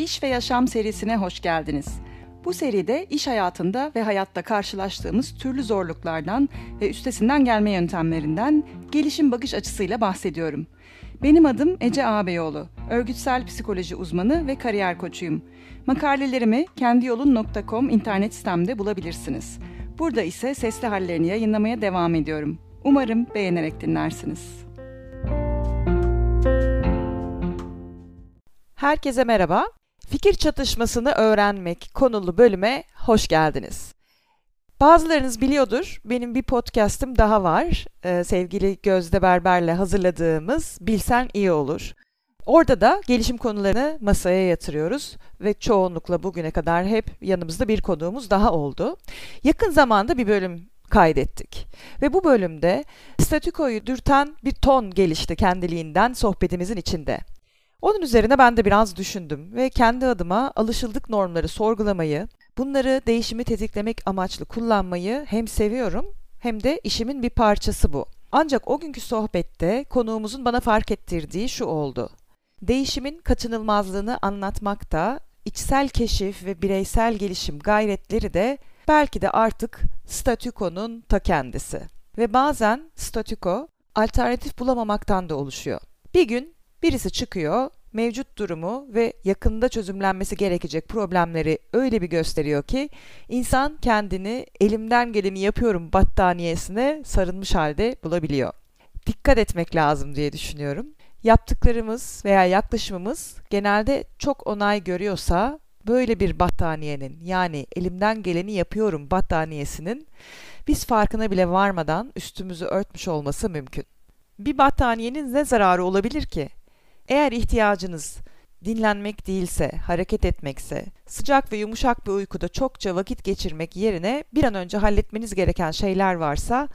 İş ve Yaşam serisine hoş geldiniz. Bu seride iş hayatında ve hayatta karşılaştığımız türlü zorluklardan ve üstesinden gelme yöntemlerinden gelişim bakış açısıyla bahsediyorum. Benim adım Ece Ağabeyoğlu. Örgütsel psikoloji uzmanı ve kariyer koçuyum. Makalelerimi kendiyolun.com internet sitemde bulabilirsiniz. Burada ise sesli hallerini yayınlamaya devam ediyorum. Umarım beğenerek dinlersiniz. Herkese merhaba. Fikir çatışmasını öğrenmek konulu bölüme hoş geldiniz. Bazılarınız biliyordur, benim bir podcast'im daha var. Ee, sevgili Gözde Berber'le hazırladığımız Bilsen İyi Olur. Orada da gelişim konularını masaya yatırıyoruz ve çoğunlukla bugüne kadar hep yanımızda bir konuğumuz daha oldu. Yakın zamanda bir bölüm kaydettik. Ve bu bölümde statükoyu dürten bir ton gelişti kendiliğinden sohbetimizin içinde. Onun üzerine ben de biraz düşündüm ve kendi adıma alışıldık normları sorgulamayı, bunları değişimi tetiklemek amaçlı kullanmayı hem seviyorum hem de işimin bir parçası bu. Ancak o günkü sohbette konuğumuzun bana fark ettirdiği şu oldu. Değişimin kaçınılmazlığını anlatmakta, içsel keşif ve bireysel gelişim gayretleri de belki de artık statükonun ta kendisi. Ve bazen statüko alternatif bulamamaktan da oluşuyor. Bir gün birisi çıkıyor, mevcut durumu ve yakında çözümlenmesi gerekecek problemleri öyle bir gösteriyor ki insan kendini elimden geleni yapıyorum battaniyesine sarılmış halde bulabiliyor. Dikkat etmek lazım diye düşünüyorum. Yaptıklarımız veya yaklaşımımız genelde çok onay görüyorsa böyle bir battaniyenin yani elimden geleni yapıyorum battaniyesinin biz farkına bile varmadan üstümüzü örtmüş olması mümkün. Bir battaniyenin ne zararı olabilir ki? Eğer ihtiyacınız dinlenmek değilse, hareket etmekse, sıcak ve yumuşak bir uykuda çokça vakit geçirmek yerine bir an önce halletmeniz gereken şeyler varsa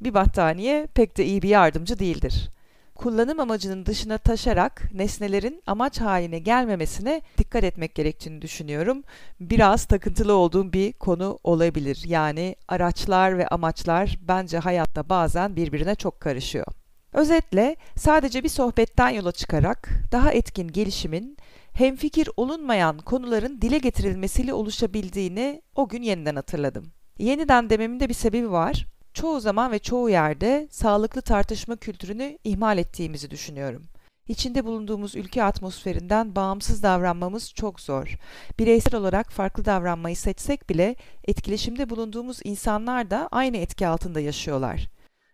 bir battaniye pek de iyi bir yardımcı değildir. Kullanım amacının dışına taşarak nesnelerin amaç haline gelmemesine dikkat etmek gerektiğini düşünüyorum. Biraz takıntılı olduğum bir konu olabilir. Yani araçlar ve amaçlar bence hayatta bazen birbirine çok karışıyor. Özetle sadece bir sohbetten yola çıkarak daha etkin gelişimin hemfikir olunmayan konuların dile getirilmesiyle oluşabildiğini o gün yeniden hatırladım. Yeniden dememin de bir sebebi var. Çoğu zaman ve çoğu yerde sağlıklı tartışma kültürünü ihmal ettiğimizi düşünüyorum. İçinde bulunduğumuz ülke atmosferinden bağımsız davranmamız çok zor. Bireysel olarak farklı davranmayı seçsek bile etkileşimde bulunduğumuz insanlar da aynı etki altında yaşıyorlar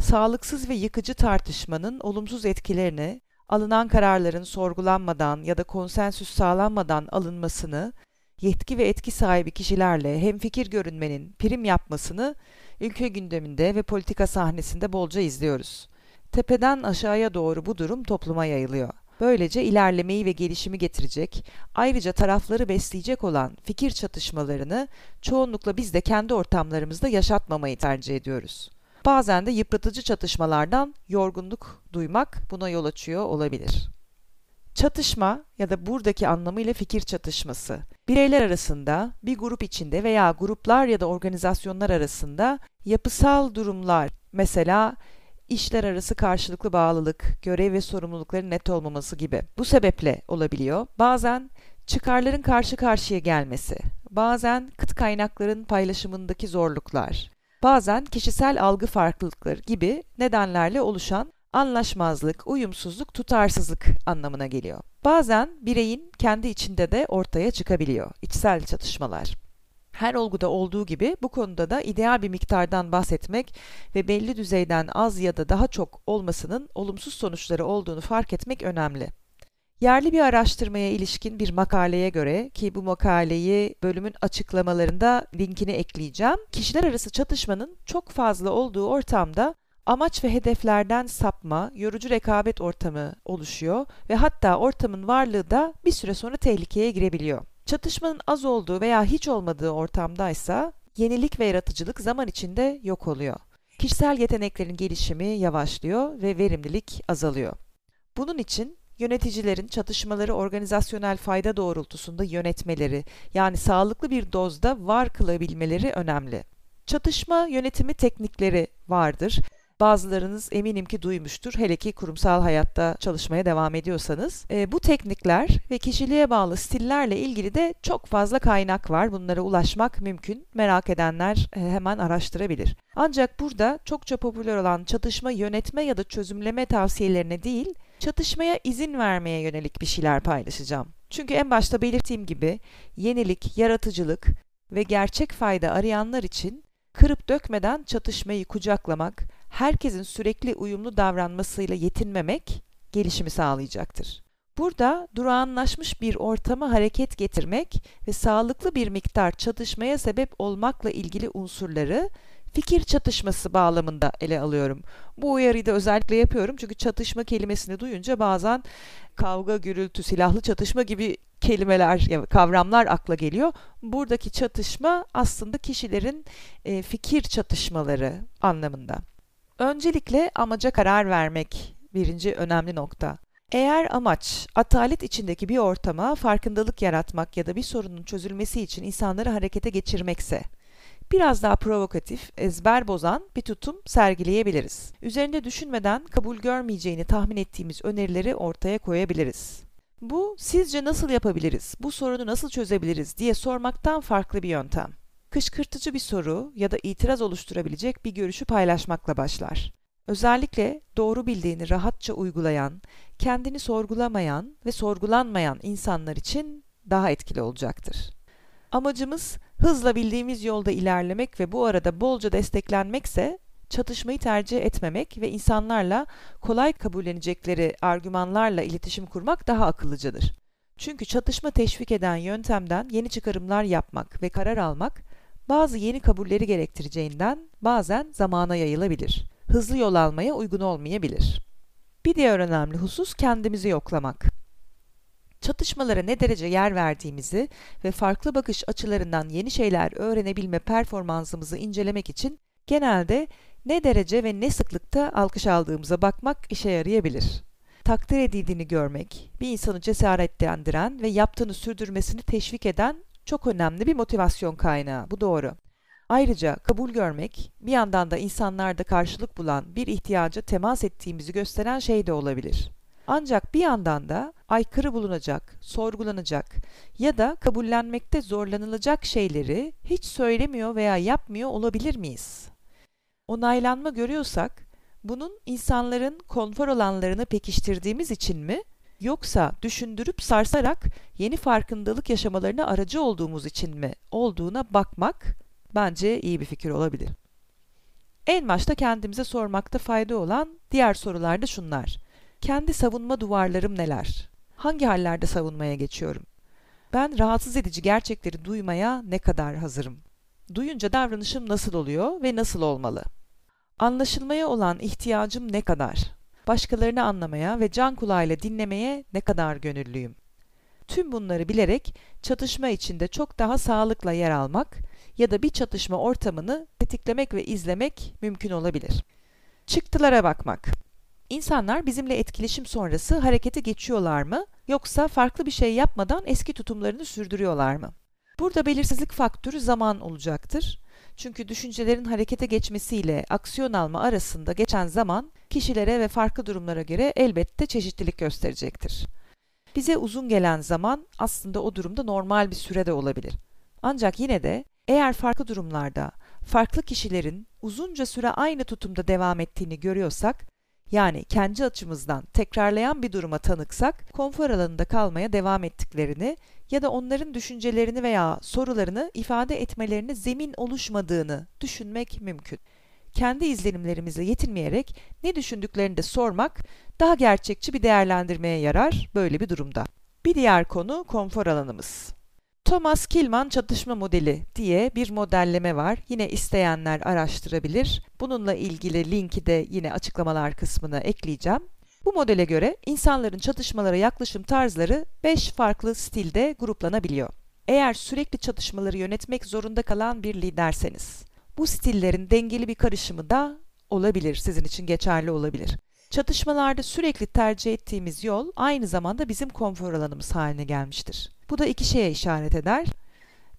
sağlıksız ve yıkıcı tartışmanın olumsuz etkilerini, alınan kararların sorgulanmadan ya da konsensüs sağlanmadan alınmasını, yetki ve etki sahibi kişilerle hemfikir görünmenin prim yapmasını ülke gündeminde ve politika sahnesinde bolca izliyoruz. Tepeden aşağıya doğru bu durum topluma yayılıyor. Böylece ilerlemeyi ve gelişimi getirecek, ayrıca tarafları besleyecek olan fikir çatışmalarını çoğunlukla biz de kendi ortamlarımızda yaşatmamayı tercih ediyoruz. Bazen de yıpratıcı çatışmalardan yorgunluk duymak buna yol açıyor olabilir. Çatışma ya da buradaki anlamıyla fikir çatışması, bireyler arasında, bir grup içinde veya gruplar ya da organizasyonlar arasında yapısal durumlar, mesela işler arası karşılıklı bağlılık, görev ve sorumlulukların net olmaması gibi. Bu sebeple olabiliyor. Bazen çıkarların karşı karşıya gelmesi, bazen kıt kaynakların paylaşımındaki zorluklar, bazen kişisel algı farklılıkları gibi nedenlerle oluşan anlaşmazlık, uyumsuzluk, tutarsızlık anlamına geliyor. Bazen bireyin kendi içinde de ortaya çıkabiliyor içsel çatışmalar. Her olguda olduğu gibi bu konuda da ideal bir miktardan bahsetmek ve belli düzeyden az ya da daha çok olmasının olumsuz sonuçları olduğunu fark etmek önemli. Yerli bir araştırmaya ilişkin bir makaleye göre ki bu makaleyi bölümün açıklamalarında linkini ekleyeceğim. Kişiler arası çatışmanın çok fazla olduğu ortamda amaç ve hedeflerden sapma, yorucu rekabet ortamı oluşuyor ve hatta ortamın varlığı da bir süre sonra tehlikeye girebiliyor. Çatışmanın az olduğu veya hiç olmadığı ortamdaysa yenilik ve yaratıcılık zaman içinde yok oluyor. Kişisel yeteneklerin gelişimi yavaşlıyor ve verimlilik azalıyor. Bunun için yöneticilerin çatışmaları organizasyonel fayda doğrultusunda yönetmeleri, yani sağlıklı bir dozda var kılabilmeleri önemli. Çatışma yönetimi teknikleri vardır. bazılarınız eminim ki duymuştur. Hele ki kurumsal hayatta çalışmaya devam ediyorsanız. E, bu teknikler ve kişiliğe bağlı stillerle ilgili de çok fazla kaynak var. Bunlara ulaşmak mümkün. Merak edenler e, hemen araştırabilir. Ancak burada çokça popüler olan çatışma yönetme ya da çözümleme tavsiyelerine değil, çatışmaya izin vermeye yönelik bir şeyler paylaşacağım. Çünkü en başta belirttiğim gibi yenilik, yaratıcılık ve gerçek fayda arayanlar için kırıp dökmeden çatışmayı kucaklamak, herkesin sürekli uyumlu davranmasıyla yetinmemek gelişimi sağlayacaktır. Burada durağanlaşmış bir ortama hareket getirmek ve sağlıklı bir miktar çatışmaya sebep olmakla ilgili unsurları fikir çatışması bağlamında ele alıyorum. Bu uyarıyı da özellikle yapıyorum çünkü çatışma kelimesini duyunca bazen kavga, gürültü, silahlı çatışma gibi kelimeler, kavramlar akla geliyor. Buradaki çatışma aslında kişilerin e, fikir çatışmaları anlamında. Öncelikle amaca karar vermek birinci önemli nokta. Eğer amaç atalet içindeki bir ortama farkındalık yaratmak ya da bir sorunun çözülmesi için insanları harekete geçirmekse, biraz daha provokatif, ezber bozan bir tutum sergileyebiliriz. Üzerinde düşünmeden kabul görmeyeceğini tahmin ettiğimiz önerileri ortaya koyabiliriz. Bu sizce nasıl yapabiliriz, bu sorunu nasıl çözebiliriz diye sormaktan farklı bir yöntem. Kışkırtıcı bir soru ya da itiraz oluşturabilecek bir görüşü paylaşmakla başlar. Özellikle doğru bildiğini rahatça uygulayan, kendini sorgulamayan ve sorgulanmayan insanlar için daha etkili olacaktır. Amacımız hızla bildiğimiz yolda ilerlemek ve bu arada bolca desteklenmekse çatışmayı tercih etmemek ve insanlarla kolay kabullenecekleri argümanlarla iletişim kurmak daha akıllıcadır. Çünkü çatışma teşvik eden yöntemden yeni çıkarımlar yapmak ve karar almak bazı yeni kabulleri gerektireceğinden bazen zamana yayılabilir. Hızlı yol almaya uygun olmayabilir. Bir diğer önemli husus kendimizi yoklamak. Çatışmalara ne derece yer verdiğimizi ve farklı bakış açılarından yeni şeyler öğrenebilme performansımızı incelemek için genelde ne derece ve ne sıklıkta alkış aldığımıza bakmak işe yarayabilir. Takdir edildiğini görmek, bir insanı cesaretlendiren ve yaptığını sürdürmesini teşvik eden çok önemli bir motivasyon kaynağı. Bu doğru. Ayrıca kabul görmek, bir yandan da insanlarda karşılık bulan bir ihtiyaca temas ettiğimizi gösteren şey de olabilir. Ancak bir yandan da aykırı bulunacak, sorgulanacak ya da kabullenmekte zorlanılacak şeyleri hiç söylemiyor veya yapmıyor olabilir miyiz? onaylanma görüyorsak, bunun insanların konfor alanlarını pekiştirdiğimiz için mi, yoksa düşündürüp sarsarak yeni farkındalık yaşamalarına aracı olduğumuz için mi olduğuna bakmak bence iyi bir fikir olabilir. En başta kendimize sormakta fayda olan diğer sorular da şunlar. Kendi savunma duvarlarım neler? Hangi hallerde savunmaya geçiyorum? Ben rahatsız edici gerçekleri duymaya ne kadar hazırım? Duyunca davranışım nasıl oluyor ve nasıl olmalı? Anlaşılmaya olan ihtiyacım ne kadar? Başkalarını anlamaya ve can kulağıyla dinlemeye ne kadar gönüllüyüm? Tüm bunları bilerek çatışma içinde çok daha sağlıkla yer almak ya da bir çatışma ortamını tetiklemek ve izlemek mümkün olabilir. Çıktılara bakmak. İnsanlar bizimle etkileşim sonrası harekete geçiyorlar mı yoksa farklı bir şey yapmadan eski tutumlarını sürdürüyorlar mı? Burada belirsizlik faktörü zaman olacaktır. Çünkü düşüncelerin harekete geçmesiyle aksiyon alma arasında geçen zaman kişilere ve farklı durumlara göre elbette çeşitlilik gösterecektir. Bize uzun gelen zaman aslında o durumda normal bir sürede olabilir. Ancak yine de eğer farklı durumlarda farklı kişilerin uzunca süre aynı tutumda devam ettiğini görüyorsak, yani kendi açımızdan tekrarlayan bir duruma tanıksak, konfor alanında kalmaya devam ettiklerini ya da onların düşüncelerini veya sorularını ifade etmelerine zemin oluşmadığını düşünmek mümkün. Kendi izlenimlerimizle yetinmeyerek ne düşündüklerini de sormak daha gerçekçi bir değerlendirmeye yarar böyle bir durumda. Bir diğer konu konfor alanımız. Thomas Kilman çatışma modeli diye bir modelleme var. Yine isteyenler araştırabilir. Bununla ilgili linki de yine açıklamalar kısmına ekleyeceğim. Bu modele göre insanların çatışmalara yaklaşım tarzları 5 farklı stilde gruplanabiliyor. Eğer sürekli çatışmaları yönetmek zorunda kalan bir liderseniz, bu stillerin dengeli bir karışımı da olabilir, sizin için geçerli olabilir. Çatışmalarda sürekli tercih ettiğimiz yol aynı zamanda bizim konfor alanımız haline gelmiştir. Bu da iki şeye işaret eder.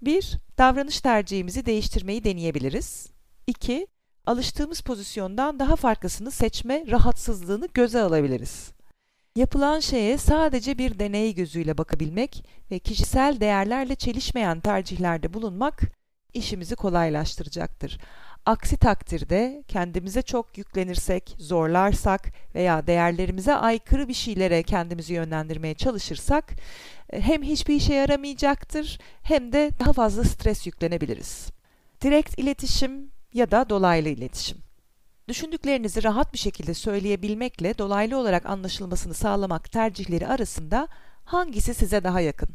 1. Davranış tercihimizi değiştirmeyi deneyebiliriz. 2. alıştığımız pozisyondan daha farklısını seçme rahatsızlığını göze alabiliriz. Yapılan şeye sadece bir deney gözüyle bakabilmek ve kişisel değerlerle çelişmeyen tercihlerde bulunmak işimizi kolaylaştıracaktır. Aksi takdirde kendimize çok yüklenirsek, zorlarsak veya değerlerimize aykırı bir şeylere kendimizi yönlendirmeye çalışırsak e, hem hiçbir işe yaramayacaktır hem de daha fazla stres yüklenebiliriz. Direkt iletişim ya da dolaylı iletişim. Düşündüklerinizi rahat bir şekilde söyleyebilmekle dolaylı olarak anlaşılmasını sağlamak tercihleri arasında hangisi size daha yakın?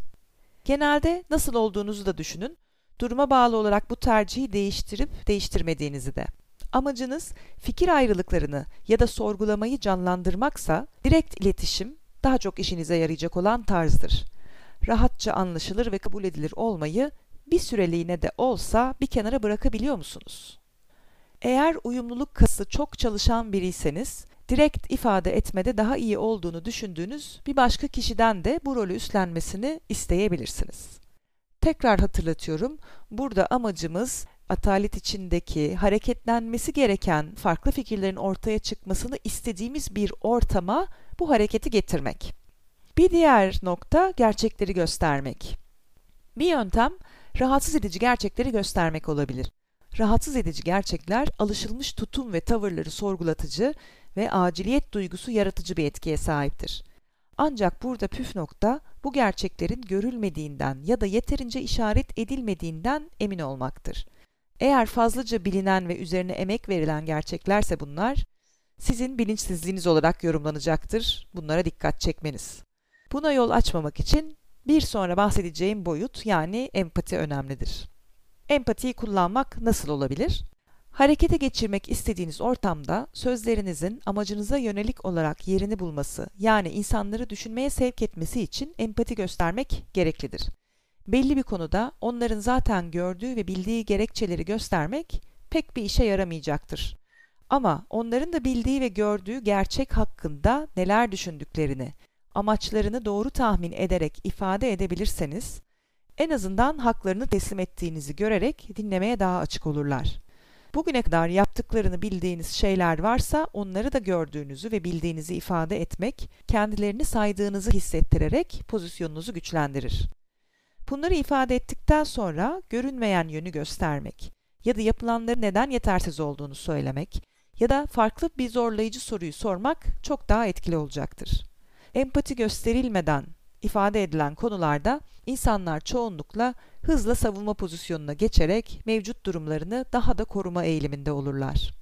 Genelde nasıl olduğunuzu da düşünün. Duruma bağlı olarak bu tercihi değiştirip değiştirmediğinizi de. Amacınız fikir ayrılıklarını ya da sorgulamayı canlandırmaksa direkt iletişim daha çok işinize yarayacak olan tarzdır. Rahatça anlaşılır ve kabul edilir olmayı bir süreliğine de olsa bir kenara bırakabiliyor musunuz? Eğer uyumluluk kası çok çalışan biriyseniz, direkt ifade etmede daha iyi olduğunu düşündüğünüz bir başka kişiden de bu rolü üstlenmesini isteyebilirsiniz. Tekrar hatırlatıyorum, burada amacımız atalet içindeki hareketlenmesi gereken farklı fikirlerin ortaya çıkmasını istediğimiz bir ortama bu hareketi getirmek. Bir diğer nokta gerçekleri göstermek. Bir yöntem rahatsız edici gerçekleri göstermek olabilir. Rahatsız edici gerçekler alışılmış tutum ve tavırları sorgulatıcı ve aciliyet duygusu yaratıcı bir etkiye sahiptir. Ancak burada püf nokta bu gerçeklerin görülmediğinden ya da yeterince işaret edilmediğinden emin olmaktır. Eğer fazlaca bilinen ve üzerine emek verilen gerçeklerse bunlar, sizin bilinçsizliğiniz olarak yorumlanacaktır. Bunlara dikkat çekmeniz. Buna yol açmamak için bir sonra bahsedeceğim boyut yani empati önemlidir. Empatiyi kullanmak nasıl olabilir? Harekete geçirmek istediğiniz ortamda sözlerinizin amacınıza yönelik olarak yerini bulması yani insanları düşünmeye sevk etmesi için empati göstermek gereklidir. Belli bir konuda onların zaten gördüğü ve bildiği gerekçeleri göstermek pek bir işe yaramayacaktır. Ama onların da bildiği ve gördüğü gerçek hakkında neler düşündüklerini, amaçlarını doğru tahmin ederek ifade edebilirseniz, en azından haklarını teslim ettiğinizi görerek dinlemeye daha açık olurlar. Bugüne kadar yaptıklarını bildiğiniz şeyler varsa onları da gördüğünüzü ve bildiğinizi ifade etmek, kendilerini saydığınızı hissettirerek pozisyonunuzu güçlendirir. Bunları ifade ettikten sonra görünmeyen yönü göstermek ya da yapılanların neden yetersiz olduğunu söylemek ya da farklı bir zorlayıcı soruyu sormak çok daha etkili olacaktır. Empati gösterilmeden ifade edilen konularda insanlar çoğunlukla hızla savunma pozisyonuna geçerek mevcut durumlarını daha da koruma eğiliminde olurlar.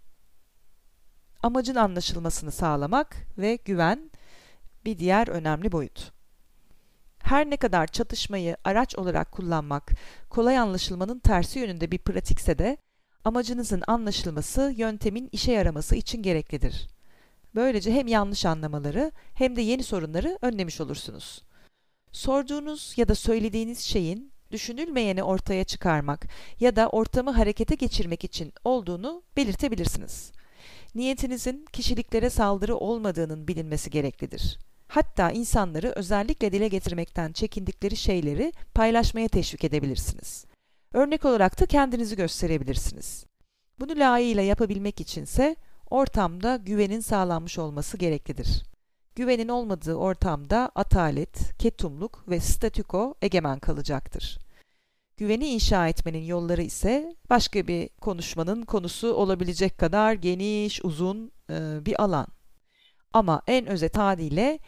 Amacın anlaşılmasını sağlamak ve güven bir diğer önemli boyut. Her ne kadar çatışmayı araç olarak kullanmak kolay anlaşılmanın tersi yönünde bir pratikse de amacınızın anlaşılması yöntemin işe yaraması için gereklidir. Böylece hem yanlış anlamaları hem de yeni sorunları önlemiş olursunuz. Sorduğunuz ya da söylediğiniz şeyin düşünülmeyeni ortaya çıkarmak ya da ortamı harekete geçirmek için olduğunu belirtebilirsiniz. Niyetinizin kişiliklere saldırı olmadığının bilinmesi gereklidir. Hatta insanları özellikle dile getirmekten çekindikleri şeyleri paylaşmaya teşvik edebilirsiniz. Örnek olarak da kendinizi gösterebilirsiniz. Bunu layığıyla yapabilmek içinse ortamda güvenin sağlanmış olması gereklidir. Güvenin olmadığı ortamda atalet, ketumluk ve statüko egemen kalacaktır. Güveni inşa etmenin yolları ise başka bir konuşmanın konusu olabilecek kadar geniş, uzun e, bir alan. Ama en özet haliyle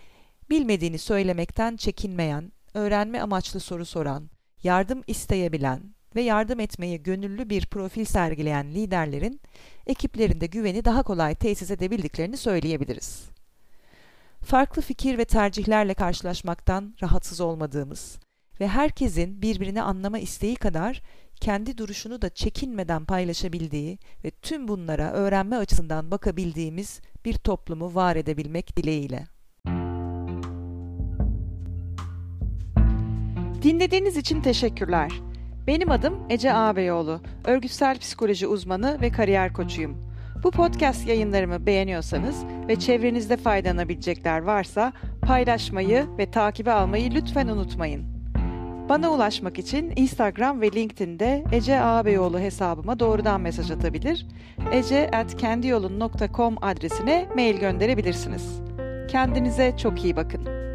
bilmediğini söylemekten çekinmeyen, öğrenme amaçlı soru soran, yardım isteyebilen ve yardım etmeye gönüllü bir profil sergileyen liderlerin ekiplerinde güveni daha kolay tesis edebildiklerini söyleyebiliriz. Farklı fikir ve tercihlerle karşılaşmaktan rahatsız olmadığımız ve herkesin birbirini anlama isteği kadar kendi duruşunu da çekinmeden paylaşabildiği ve tüm bunlara öğrenme açısından bakabildiğimiz bir toplumu var edebilmek dileğiyle. Dinlediğiniz için teşekkürler. Benim adım Ece Ağabeyoğlu, örgütsel psikoloji uzmanı ve kariyer koçuyum. Bu podcast yayınlarımı beğeniyorsanız ve çevrenizde faydalanabilecekler varsa paylaşmayı ve takibe almayı lütfen unutmayın. Bana ulaşmak için Instagram ve LinkedIn'de Ece Ağabeyoğlu hesabıma doğrudan mesaj atabilir, ece.kendiyolun.com adresine mail gönderebilirsiniz. Kendinize çok iyi bakın.